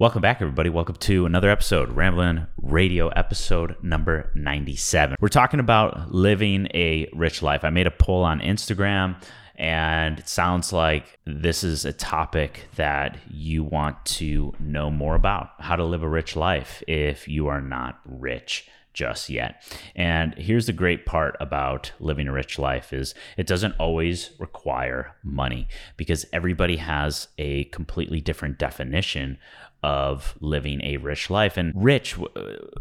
Welcome back, everybody. Welcome to another episode, Ramblin' Radio, episode number 97. We're talking about living a rich life. I made a poll on Instagram, and it sounds like this is a topic that you want to know more about how to live a rich life if you are not rich just yet. And here's the great part about living a rich life is it doesn't always require money because everybody has a completely different definition of living a rich life. And rich,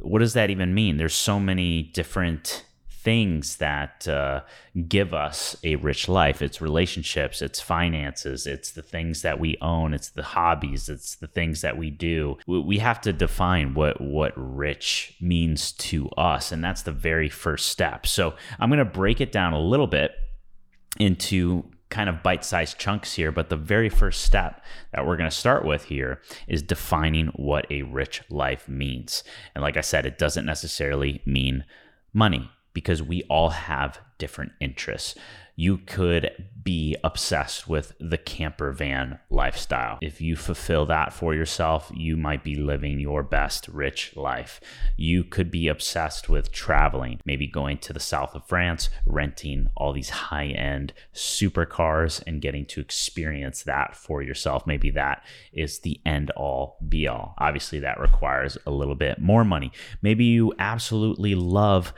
what does that even mean? There's so many different things that uh, give us a rich life. It's relationships, it's finances, it's the things that we own, it's the hobbies, it's the things that we do. We have to define what what rich means to us, and that's the very first step. So I'm going to break it down a little bit into kind of bite sized chunks here, but the very first step that we're going to start with here is defining what a rich life means. And like I said, it doesn't necessarily mean money because we all have different interests you could be obsessed with the camper van lifestyle. If you fulfill that for yourself, you might be living your best rich life. You could be obsessed with traveling, maybe going to the south of France, renting all these high end supercars and getting to experience that for yourself. Maybe that is the end all be all. Obviously, that requires a little bit more money. Maybe you absolutely love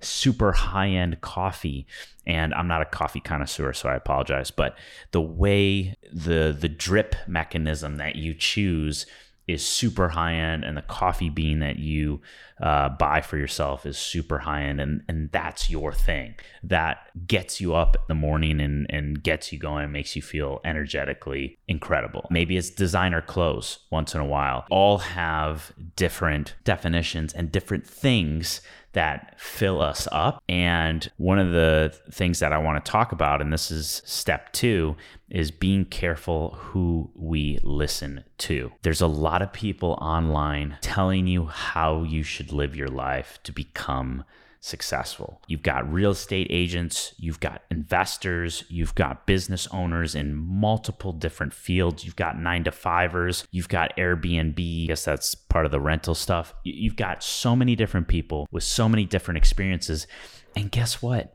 super high end coffee. And I'm not a coffee connoisseur, so I apologize. But the way the the drip mechanism that you choose is super high end, and the coffee bean that you uh, buy for yourself is super high end, and and that's your thing. That gets you up in the morning and and gets you going, and makes you feel energetically incredible. Maybe it's designer clothes once in a while. All have different definitions and different things that fill us up. And one of the things that I want to talk about, and this is step two, is being careful who we listen to. There's a lot of people online telling you how you should live your life to become successful. You've got real estate agents, you've got investors, you've got business owners in multiple different fields. You've got nine to fivers, you've got Airbnb. I guess that's part of the rental stuff. You've got so many different people with so many different experiences. And guess what?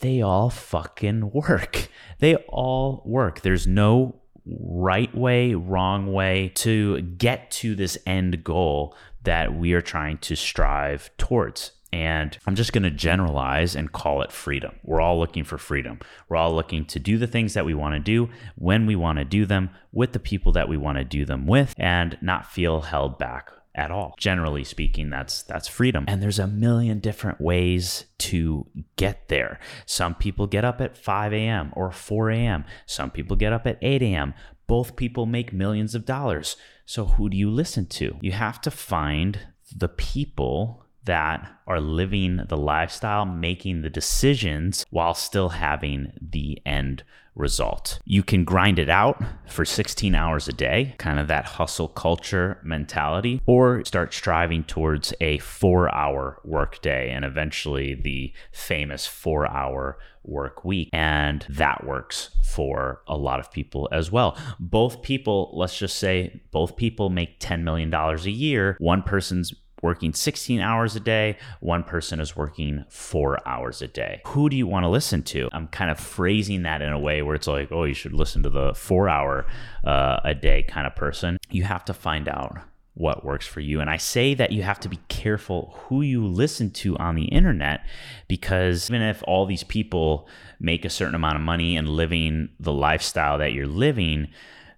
They all fucking work. They all work. There's no right way, wrong way to get to this end goal that we are trying to strive towards. And I'm just going to generalize and call it freedom. We're all looking for freedom. We're all looking to do the things that we want to do when we want to do them with the people that we want to do them with and not feel held back at all. Generally speaking, that's that's freedom. And there's a million different ways to get there. Some people get up at 5 a.m. or 4 a.m. Some people get up at 8 a.m. Both people make millions of dollars. So who do you listen to? You have to find the people that are living the lifestyle, making the decisions while still having the end result. You can grind it out for 16 hours a day, kind of that hustle culture mentality, or start striving towards a four hour work day and eventually the famous four hour work week. And that works for a lot of people as well. Both people, let's just say, both people make $10 million a year. One person's working 16 hours a day, one person is working four hours a day. Who do you want to listen to? I'm kind of phrasing that in a way where it's like, oh, you should listen to the four hour uh, a day kind of person. You have to find out what works for you. And I say that you have to be careful who you listen to on the internet because even if all these people make a certain amount of money and living the lifestyle that you're living,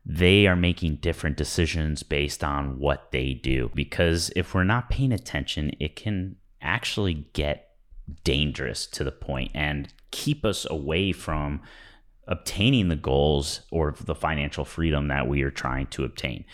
they are making different decisions based on what they do. Because if we're not paying attention, it can actually get dangerous to the point and keep us away from obtaining the goals or the financial freedom that we are trying to obtain.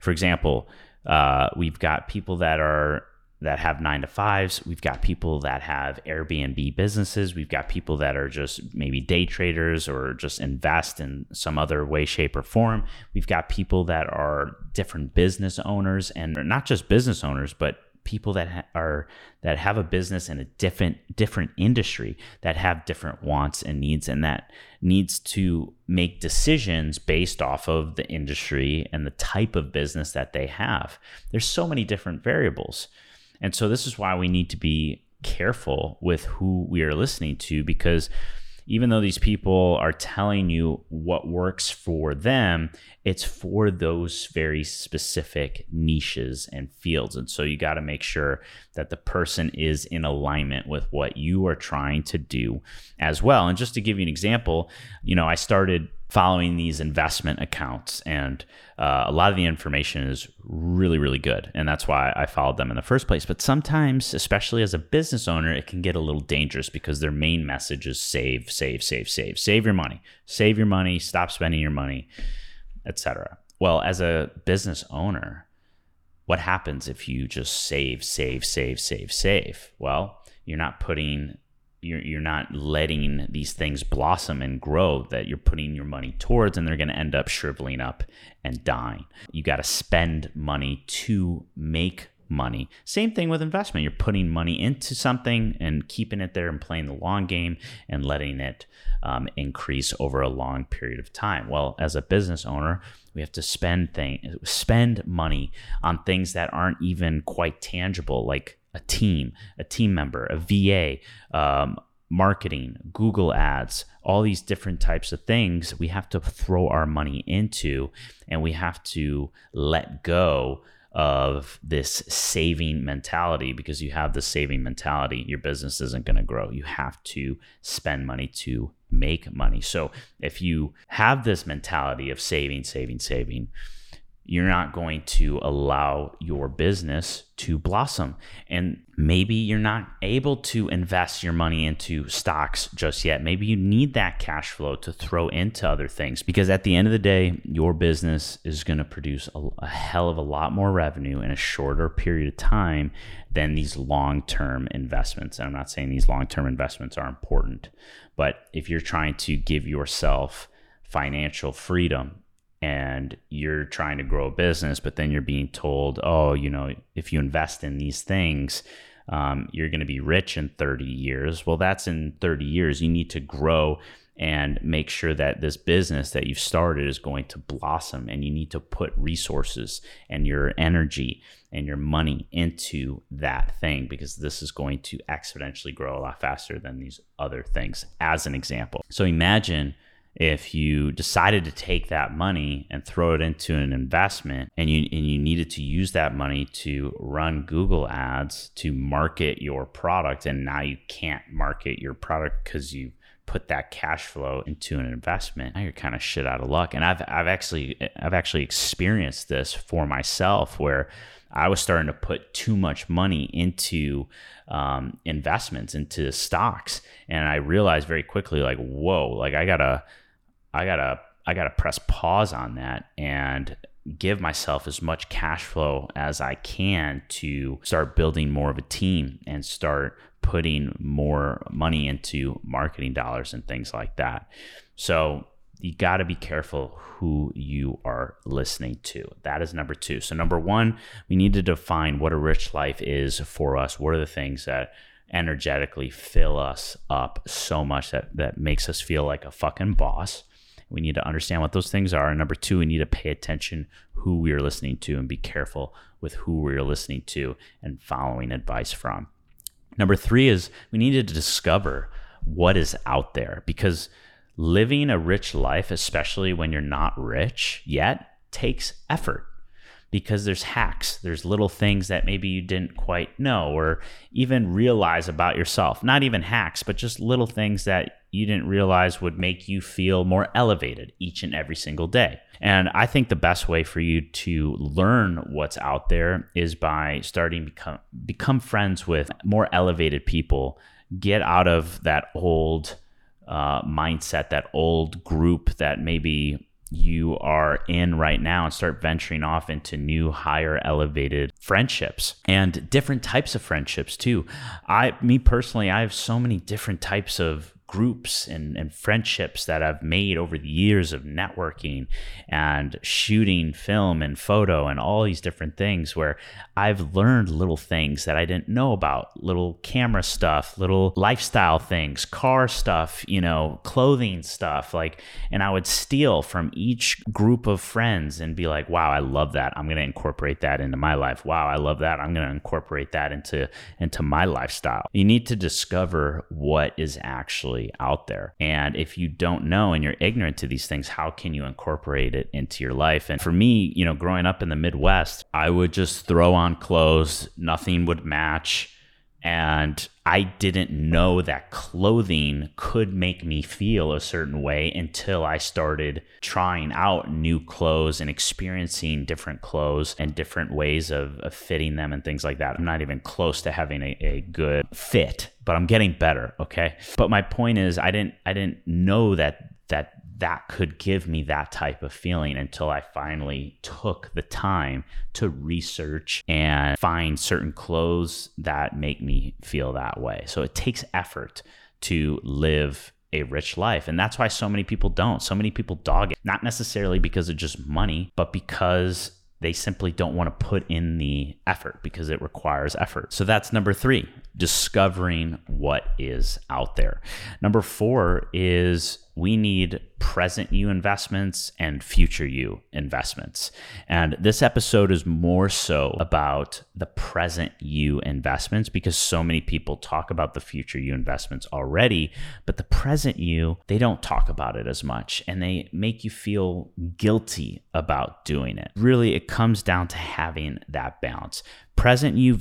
For example, uh, we've got people that are that have nine to fives. We've got people that have Airbnb businesses. We've got people that are just maybe day traders or just invest in some other way, shape, or form. We've got people that are different business owners and not just business owners, but people that ha- are that have a business in a different different industry that have different wants and needs and that needs to make decisions based off of the industry and the type of business that they have there's so many different variables and so this is why we need to be careful with who we are listening to because even though these people are telling you what works for them, it's for those very specific niches and fields. And so you got to make sure that the person is in alignment with what you are trying to do as well. And just to give you an example, you know, I started following these investment accounts and uh, a lot of the information is really really good and that's why i followed them in the first place. But sometimes especially as a business owner it can get a little dangerous because their main message is save save save save. Save your money. Save your money. Stop spending your money etc well as a business owner what happens if you just save save save save save? Well you're not putting you're, you're not letting these things blossom and grow that you're putting your money towards and they're going to end up shriveling up and dying. You got to spend money to make money. Same thing with investment. You're putting money into something and keeping it there and playing the long game and letting it um, increase over a long period of time. Well as a business owner we have to spend thing spend money on things that aren't even quite tangible like a team, a team member, a VA, um, marketing, Google ads, all these different types of things we have to throw our money into and we have to let go of this saving mentality because you have the saving mentality your business isn't going to grow. You have to spend money to make money. So if you have this mentality of saving saving saving you're not going to allow your business to blossom. And maybe you're not able to invest your money into stocks just yet. Maybe you need that cash flow to throw into other things because at the end of the day, your business is going to produce a, a hell of a lot more revenue in a shorter period of time than these long term investments. And I'm not saying these long term investments are important, but if you're trying to give yourself financial freedom and you're trying to grow a business, but then you're being told, oh, you know, if you invest in these things, um, you're going to be rich in 30 years. Well, that's in 30 years. You need to grow and make sure that this business that you've started is going to blossom and you need to put resources and your energy and your money into that thing because this is going to exponentially grow a lot faster than these other things as an example so imagine if you decided to take that money and throw it into an investment and you and you needed to use that money to run Google ads to market your product and now you can't market your product because you put that cash flow into an investment now you're kind of shit out of luck. And I've I've actually I've actually experienced this for myself where I was starting to put too much money into um, investments into stocks. And I realized very quickly like whoa like I gotta I gotta I gotta press pause on that and give myself as much cash flow as I can to start building more of a team and start putting more money into marketing dollars and things like that. So you got to be careful who you are listening to. That is number two. So, number one, we need to define what a rich life is for us. What are the things that energetically fill us up so much that, that makes us feel like a fucking boss? We need to understand what those things are. And number two, we need to pay attention who we are listening to and be careful with who we are listening to and following advice from. Number three is we need to discover what is out there because living a rich life, especially when you're not rich yet, takes effort because there's hacks, there's little things that maybe you didn't quite know or even realize about yourself. Not even hacks, but just little things that you didn't realize would make you feel more elevated each and every single day. And I think the best way for you to learn what's out there is by starting become become friends with more elevated people. Get out of that old uh, mindset, that old group that maybe you are in right now and start venturing off into new higher elevated friendships and different types of friendships too i me personally i have so many different types of groups and, and friendships that I've made over the years of networking and shooting film and photo and all these different things where I've learned little things that I didn't know about, little camera stuff, little lifestyle things, car stuff, you know, clothing stuff. Like, and I would steal from each group of friends and be like, wow, I love that. I'm going to incorporate that into my life. Wow, I love that. I'm going to incorporate that into, into my lifestyle. You need to discover what is actually actually out there. And if you don't know and you're ignorant to these things, how can you incorporate it into your life? And for me, you know, growing up in the Midwest, I would just throw on clothes, nothing would match. And I didn't know that clothing could make me feel a certain way until I started trying out new clothes and experiencing different clothes and different ways of, of fitting them and things like that. I'm not even close to having a, a good fit, but I'm getting better. Okay. But my point is I didn't I didn't know that that that could give me that type of feeling until I finally took the time to research and find certain clothes that make me feel that way. So it takes effort to live a rich life. And that's why so many people don't. So many people dog it, not necessarily because of just money, but because they simply don't want to put in the effort because it requires effort. So that's number three, discovering what is out there. Number four is we need present you investments and future you investments. And this episode is more so about the present you investments because so many people talk about the future you investments already, but the present you, they don't talk about it as much and they make you feel guilty about doing it. Really, it comes down to having that balance present you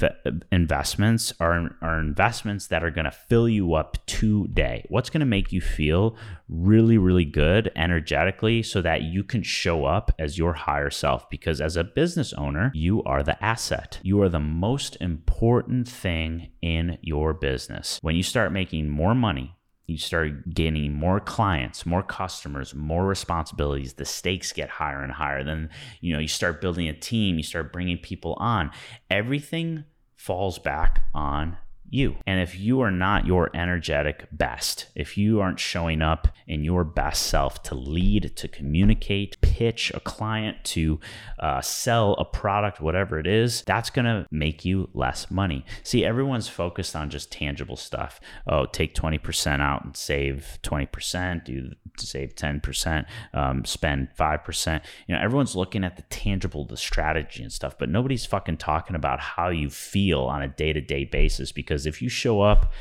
investments are, are investments that are going to fill you up today. What's going to make you feel really, really good energetically so that you can show up as your higher self? Because as a business owner, you are the asset. You are the most important thing in your business. When you start making more money, you start gaining more clients more customers more responsibilities the stakes get higher and higher. Then you know you start building a team you start bringing people on. Everything falls back on you. And if you are not your energetic best, if you aren't showing up in your best self to lead, to communicate, pitch a client, to uh, sell a product, whatever it is, that's going to make you less money. See, everyone's focused on just tangible stuff. Oh, take 20% out and save 20%, do save 10%, um, spend 5%. You know, everyone's looking at the tangible, the strategy and stuff, but nobody's fucking talking about how you feel on a day to day basis because because if you show up,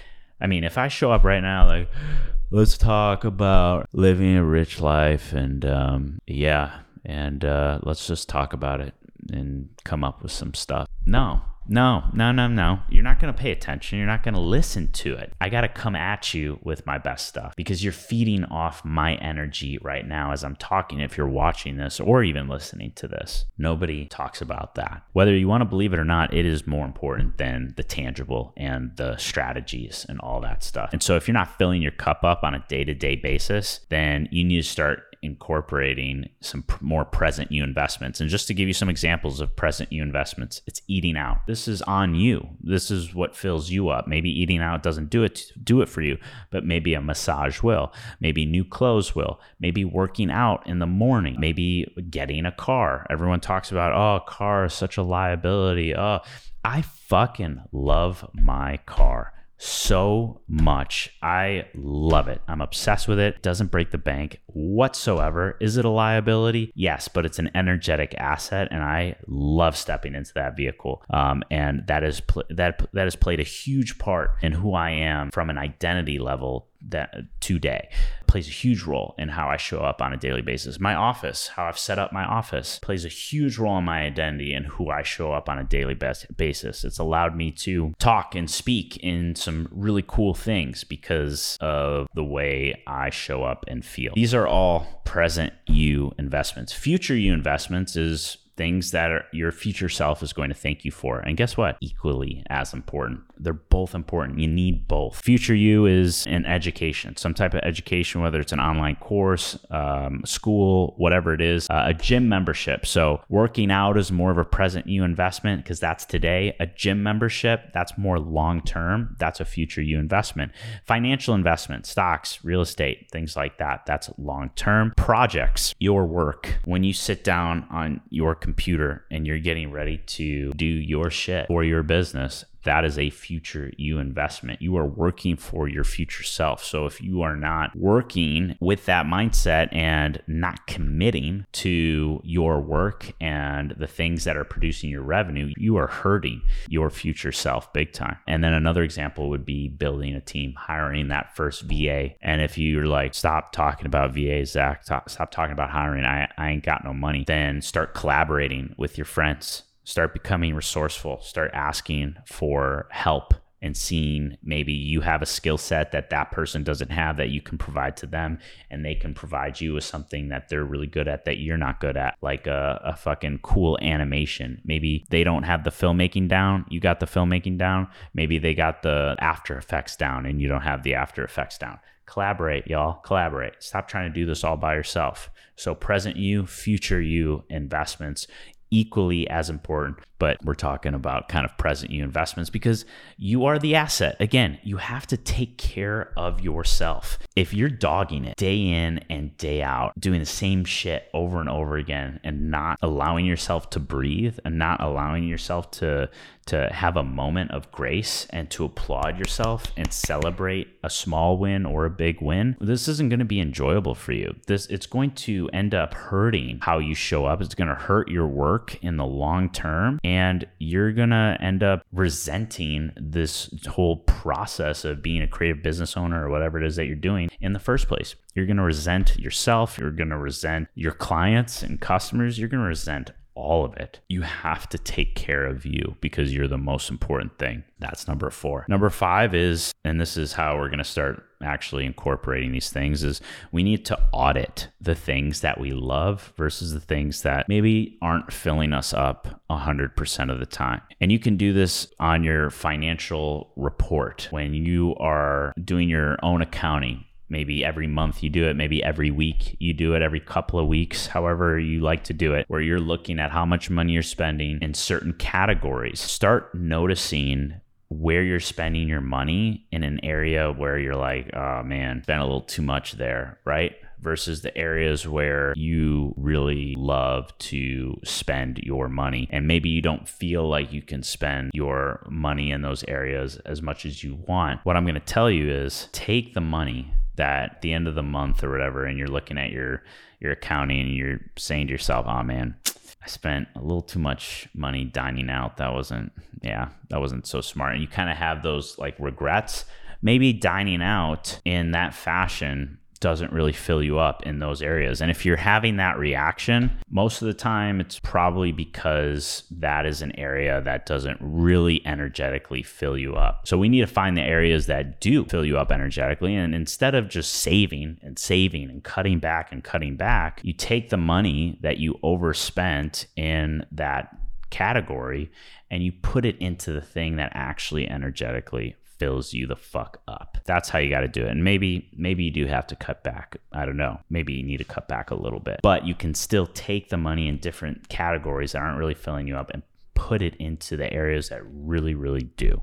I mean, if I show up right now, like, let's talk about living a rich life, and um, yeah, and uh, let's just talk about it and come up with some stuff. No, no, no, no, no. You're not going to pay attention. You're not going to listen to it. I got to come at you with my best stuff because you're feeding off my energy right now as I'm talking. If you're watching this or even listening to this, nobody talks about that. Whether you want to believe it or not, it is more important than the tangible and the strategies and all that stuff. And so if you're not filling your cup up on a day to day basis, then you need to start incorporating some more present you investments. And just to give you some examples of present you investments, it's eating out. This is on you. This is what fills you up. Maybe eating out doesn't do it do it for you, but maybe a massage will. Maybe new clothes will. Maybe working out in the morning. Maybe getting a car. Everyone talks about, "Oh, car is such a liability." Oh, I fucking love my car so much. I love it. I'm obsessed with it. Doesn't break the bank whatsoever. Is it a liability? Yes, but it's an energetic asset, and I love stepping into that vehicle. Um, and that is pl- that that has played a huge part in who I am from an identity level that today plays a huge role in how I show up on a daily basis. My office, how I've set up my office, plays a huge role in my identity and who I show up on a daily basis. It's allowed me to talk and speak in some really cool things because of the way I show up and feel. These are all present you investments. Future you investments is things that are, your future self is going to thank you for. And guess what? Equally as important. They're both important. You need both. Future you is an education, some type of education, whether it's an online course, um, school, whatever it is, uh, a gym membership. So working out is more of a present you investment because that's today. A gym membership, that's more long term. That's a future you investment. Financial investment, stocks, real estate, things like that. That's long term. Projects, your work. When you sit down on your computer and you're getting ready to do your shit for your business, that is a future you investment. You are working for your future self. So if you are not working with that mindset and not committing to your work and the things that are producing your revenue, you are hurting your future self big time. And then another example would be building a team, hiring that first VA. And if you're like, stop talking about VA, Zach, stop talking about hiring, I, I ain't got no money, then start collaborating with your friends start becoming resourceful, start asking for help and seeing maybe you have a skill set that that person doesn't have that you can provide to them and they can provide you with something that they're really good at that you're not good at like a, a fucking cool animation. Maybe they don't have the filmmaking down you got the filmmaking down. Maybe they got the after effects down and you don't have the after effects down. Collaborate y'all. Collaborate. Stop trying to do this all by yourself. So present you future you investments equally as important, but we're talking about kind of present you investments because you are the asset. Again, you have to take care of yourself. If you're dogging it day in and day out, doing the same shit over and over again and not allowing yourself to breathe and not allowing yourself to to have a moment of grace and to applaud yourself and celebrate a small win or a big win, this isn't going to be enjoyable for you. This it's going to end up hurting how you show up. It's going to hurt your work in the long term and you're going to end up resenting this whole process of being a creative business owner or whatever it is that you're doing in the first place. You're going to resent yourself, you're going to resent your clients and customers, you're going to resent all of it. You have to take care of you because you're the most important thing. That's number four. Number five is, and this is how we're going to start actually incorporating these things, is we need to audit the things that we love versus the things that maybe aren't filling us up 100% of the time. And you can do this on your financial report when you are doing your own accounting maybe every month you do it, maybe every week you do it, every couple of weeks, however you like to do it, where you're looking at how much money you're spending in certain categories. Start noticing where you're spending your money in an area where you're like, oh man, spent a little too much there, right? versus the areas where you really love to spend your money. And maybe you don't feel like you can spend your money in those areas as much as you want. What I'm going to tell you is take the money that at the end of the month or whatever, and you're looking at your your accounting and you're saying to yourself, "Oh man, I spent a little too much money dining out. That wasn't, yeah, that wasn't so smart." And you kind of have those like regrets. Maybe dining out in that fashion doesn't really fill you up in those areas. And if you're having that reaction, most of the time it's probably because that is an area that doesn't really energetically fill you up. So we need to find the areas that do fill you up energetically. And instead of just saving and saving and cutting back and cutting back, you take the money that you overspent in that category and you put it into the thing that actually energetically fills you the fuck up. That's how you got to do it. And maybe maybe you do have to cut back. I don't know. Maybe you need to cut back a little bit. But you can still take the money in different categories that aren't really filling you up and put it into the areas that really really do.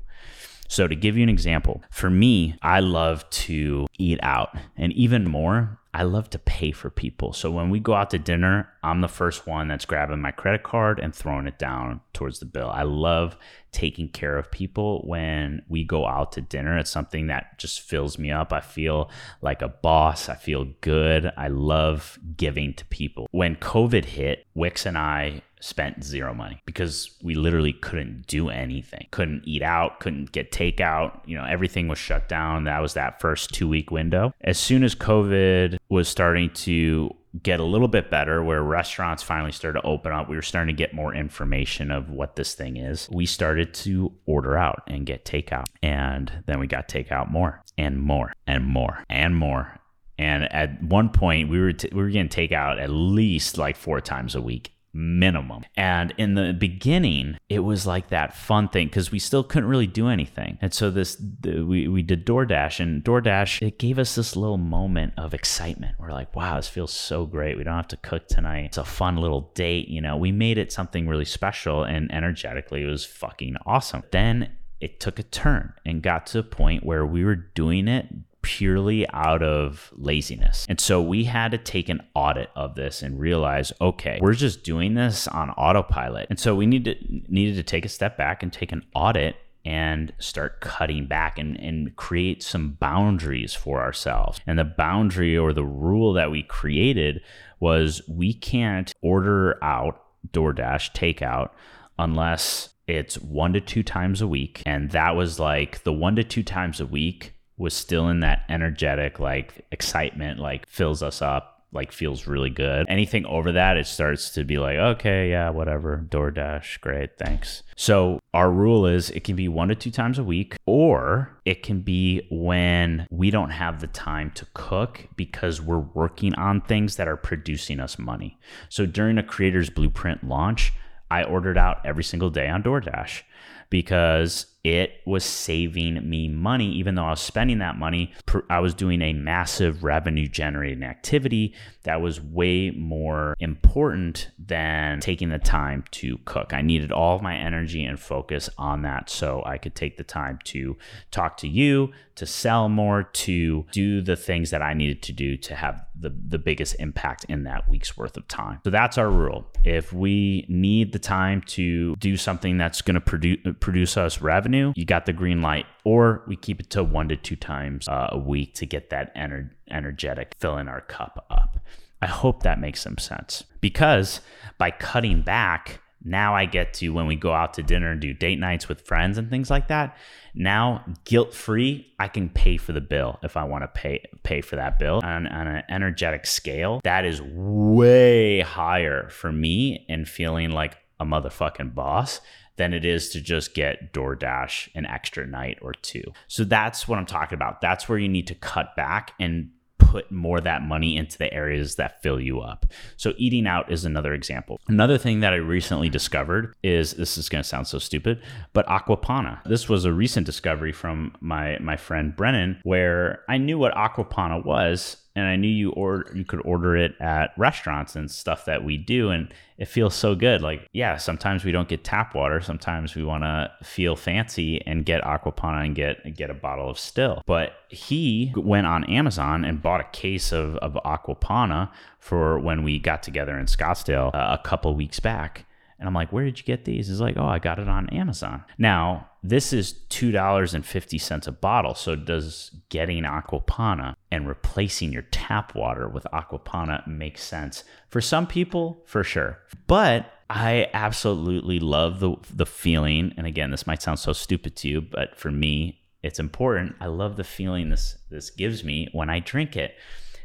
So, to give you an example, for me, I love to eat out. And even more, I love to pay for people. So when we go out to dinner, I'm the first one that's grabbing my credit card and throwing it down towards the bill. I love taking care of people when we go out to dinner. It's something that just fills me up. I feel like a boss. I feel good. I love giving to people. When COVID hit, Wix and I spent zero money because we literally couldn't do anything. Couldn't eat out, couldn't get takeout. You know, everything was shut down. That was that first two week window. As soon as COVID was starting to get a little bit better where restaurants finally started to open up we were starting to get more information of what this thing is we started to order out and get takeout and then we got takeout more and more and more and more and at one point we were t- we were getting takeout at least like four times a week minimum. And in the beginning, it was like that fun thing because we still couldn't really do anything. And so this the, we we did DoorDash and DoorDash it gave us this little moment of excitement. We're like, wow, this feels so great. We don't have to cook tonight. It's a fun little date, you know. We made it something really special and energetically it was fucking awesome. Then it took a turn and got to a point where we were doing it purely out of laziness. And so we had to take an audit of this and realize, okay, we're just doing this on autopilot. And so we needed needed to take a step back and take an audit and start cutting back and, and create some boundaries for ourselves. And the boundary or the rule that we created was we can't order out DoorDash takeout unless it's one to two times a week. And that was like the one to two times a week was still in that energetic, like excitement, like fills us up like feels really good. Anything over that, it starts to be like, okay, yeah, whatever. DoorDash, great, thanks. So our rule is it can be one to two times a week, or it can be when we don't have the time to cook because we're working on things that are producing us money. So during a creator's blueprint launch, I ordered out every single day on DoorDash because it was saving me money. Even though i was spending that money i was doing a massive revenue generating activity that was way more important than taking the time to cook. I needed all of my energy and focus on that so i could take the time to talk to you to sell more to do the things that i needed to do to have the, the biggest impact in that week's worth of time so that's our rule if we need the time to do something that's going to produce produce us revenue you got the green light. Or we keep it to one to two times uh, a week to get that ener- energetic, filling our cup up. I hope that makes some sense because by cutting back, now I get to when we go out to dinner and do date nights with friends and things like that. Now, guilt free, I can pay for the bill if I want to pay pay for that bill on, on an energetic scale. That is way higher for me and feeling like a motherfucking boss than it is to just get DoorDash an extra night or two. So that's what I'm talking about. That's where you need to cut back and put more of that money into the areas that fill you up. So eating out is another example. Another thing that I recently discovered is this is going to sound so stupid, but Acqua Panna. This was a recent discovery from my my friend Brennan where I knew what Acqua Panna was and I knew you or you could order it at restaurants and stuff that we do, and it feels so good. Like, yeah, sometimes we don't get tap water. Sometimes we want to feel fancy and get Acqua Panna and get get a bottle of still. But he went on Amazon and bought a case of of aquapana for when we got together in Scottsdale uh, a couple weeks back. And I'm like, where did you get these? He's like, oh, I got it on Amazon. Now, this is $2.50 a bottle. So does getting Acqua Panna and replacing your tap water with Acqua Panna make sense? For some people, for sure. But I absolutely love the the feeling. And again, this might sound so stupid to you, but for me, it's important. I love the feeling this this gives me when I drink it.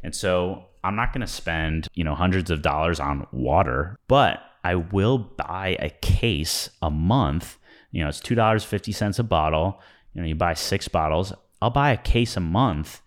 And so I'm not going to spend, you know, hundreds of dollars on water, but I will buy a case a month. You know, it's two dollars fifty cents a bottle. You know, you buy six bottles. I'll buy a case a month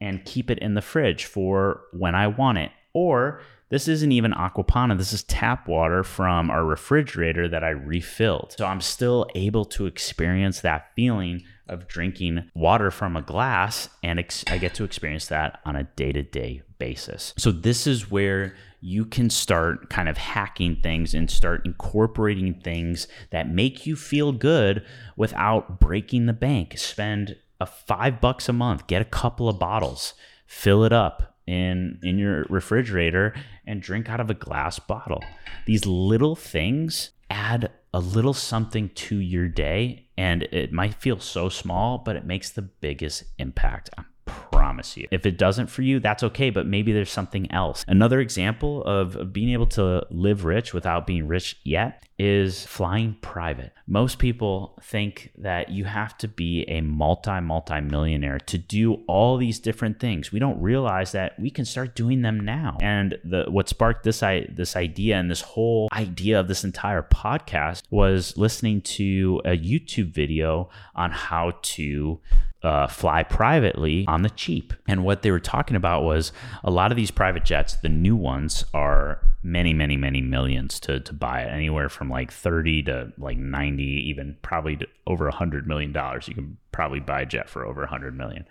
and keep it in the fridge for when I want it. Or this isn't even Acqua Panna. This is tap water from our refrigerator that I refilled. So I'm still able to experience that feeling of drinking water from a glass, and ex- I get to experience that on a day to day basis. So this is where you can start kind of hacking things and start incorporating things that make you feel good without breaking the bank. Spend a five bucks a month, get a couple of bottles, fill it up in in your refrigerator and drink out of a glass bottle. These little things add a little something to your day and it might feel so small, but it makes the biggest impact. I'm promise you. If it doesn't for you, that's okay, but maybe there's something else. Another example of, being able to live rich without being rich yet is flying private. Most people think that you have to be a multi multi millionaire to do all these different things. We don't realize that we can start doing them now. And the what sparked this I, this idea and this whole idea of this entire podcast was listening to a YouTube video on how to uh, fly privately on the cheap. And what they were talking about was a lot of these private jets, the new ones, are many, many, many millions to, to buy it, anywhere from like 30 to like 90, even probably over a $100 million. You can probably buy a jet for over a 100 million.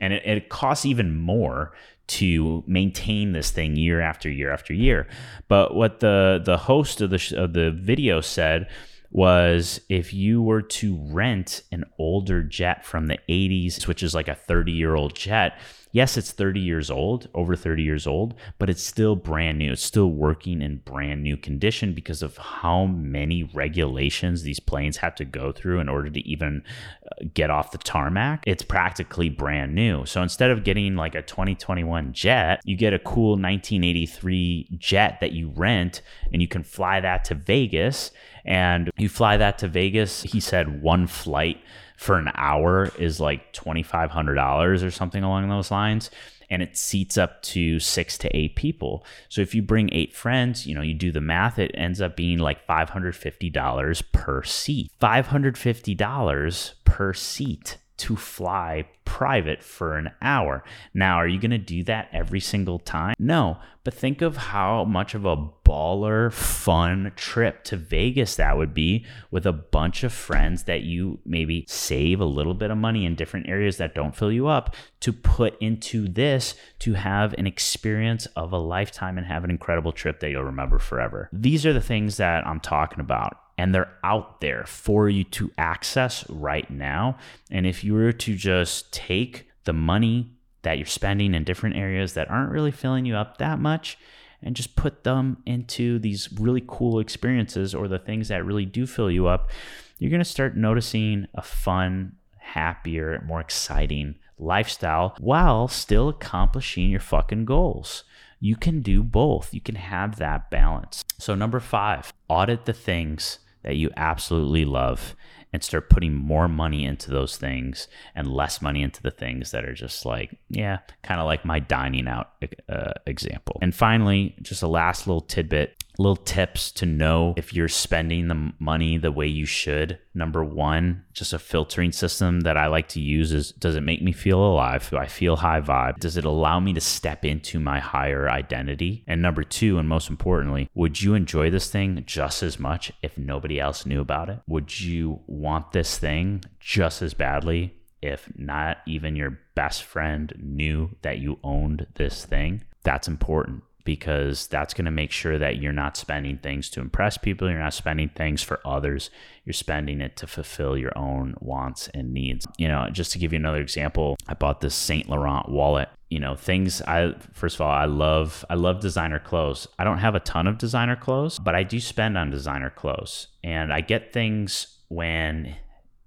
And it, it costs even more to maintain this thing year after year after year. But what the, the host of the, of the video said was if you were to rent an older jet from the 80s, which is like a 30 year old jet, yes, it's 30 years old, over 30 years old, but it's still brand new. It's still working in brand new condition because of how many regulations these planes have to go through in order to even uh, get off the tarmac. It's practically brand new. So instead of getting like a 2021 jet, you get a cool 1983 jet that you rent and you can fly that to Vegas and you fly that to Vegas. He said one flight for an hour is like $2,500 or something along those lines. And it seats up to six to eight people. So if you bring eight friends, you know, you do the math, it ends up being like $550 per seat. $550 per seat to fly private for an hour. Now, are you going to do that every single time? No, but think of how much of a baller, fun trip to Vegas that would be with a bunch of friends that you maybe save a little bit of money in different areas that don't fill you up to put into this to have an experience of a lifetime and have an incredible trip that you'll remember forever. These are the things that I'm talking about and they're out there for you to access right now. And if you were to just take the money that you're spending in different areas that aren't really filling you up that much and just put them into these really cool experiences or the things that really do fill you up, you're going to start noticing a fun, happier, more exciting lifestyle while still accomplishing your fucking goals. You can do both. You can have that balance. So, number five, audit the things that you absolutely love and start putting more money into those things and less money into the things that are just like, yeah, kind of like my dining out uh, example. And finally, just a last little tidbit little tips to know if you're spending the money the way you should. Number one, just a filtering system that I like to use is does it make me feel alive? Do I feel high vibe? Does it allow me to step into my higher identity? And number two, and most importantly, would you enjoy this thing just as much if nobody else knew about it? Would you want this thing just as badly if not even your best friend knew that you owned this thing? That's important because that's going to make sure that you're not spending things to impress people. You're not spending things for others. You're spending it to fulfill your own wants and needs. You know, just to give you another example, I bought this Saint Laurent wallet. You know, things I first of all, I love I love designer clothes. I don't have a ton of designer clothes, but I do spend on designer clothes. And I get things when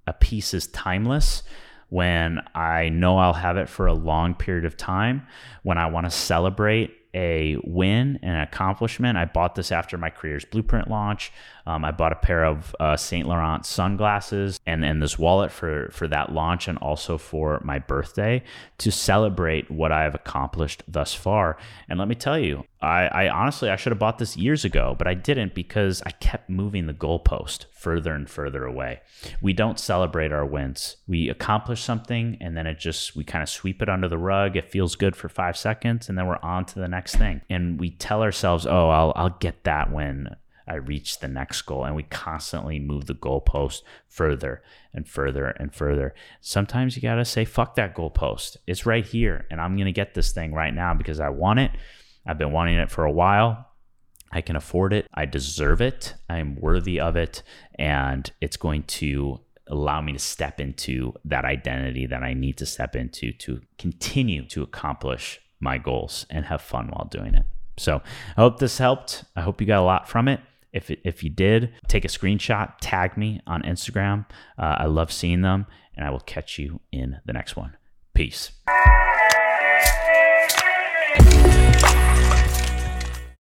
a piece is timeless when I know I'll have it for a long period of time, when I want to celebrate a win and an accomplishment. I bought this after my creator's Blueprint launch. Um, I bought a pair of uh, Saint Laurent sunglasses and then this wallet for for that launch and also for my birthday to celebrate what I have accomplished thus far. And let me tell you, I, I honestly I should have bought this years ago, but I didn't because I kept moving the goalpost further and further away. We don't celebrate our wins. We accomplish something and then it just we kind of sweep it under the rug. It feels good for five seconds and then we're on to the next thing. And we tell ourselves, oh, I'll I'll get that when I reach the next goal. And we constantly move the goalpost further and further and further. Sometimes you got to say, fuck that goalpost. It's right here. And I'm going to get this thing right now because I want it. I've been wanting it for a while. I can afford it. I deserve it. I'm worthy of it. And it's going to allow me to step into that identity that I need to step into to continue to accomplish my goals and have fun while doing it. So I hope this helped. I hope you got a lot from it. If, if you did, take a screenshot, tag me on Instagram. Uh, I love seeing them, and I will catch you in the next one. Peace.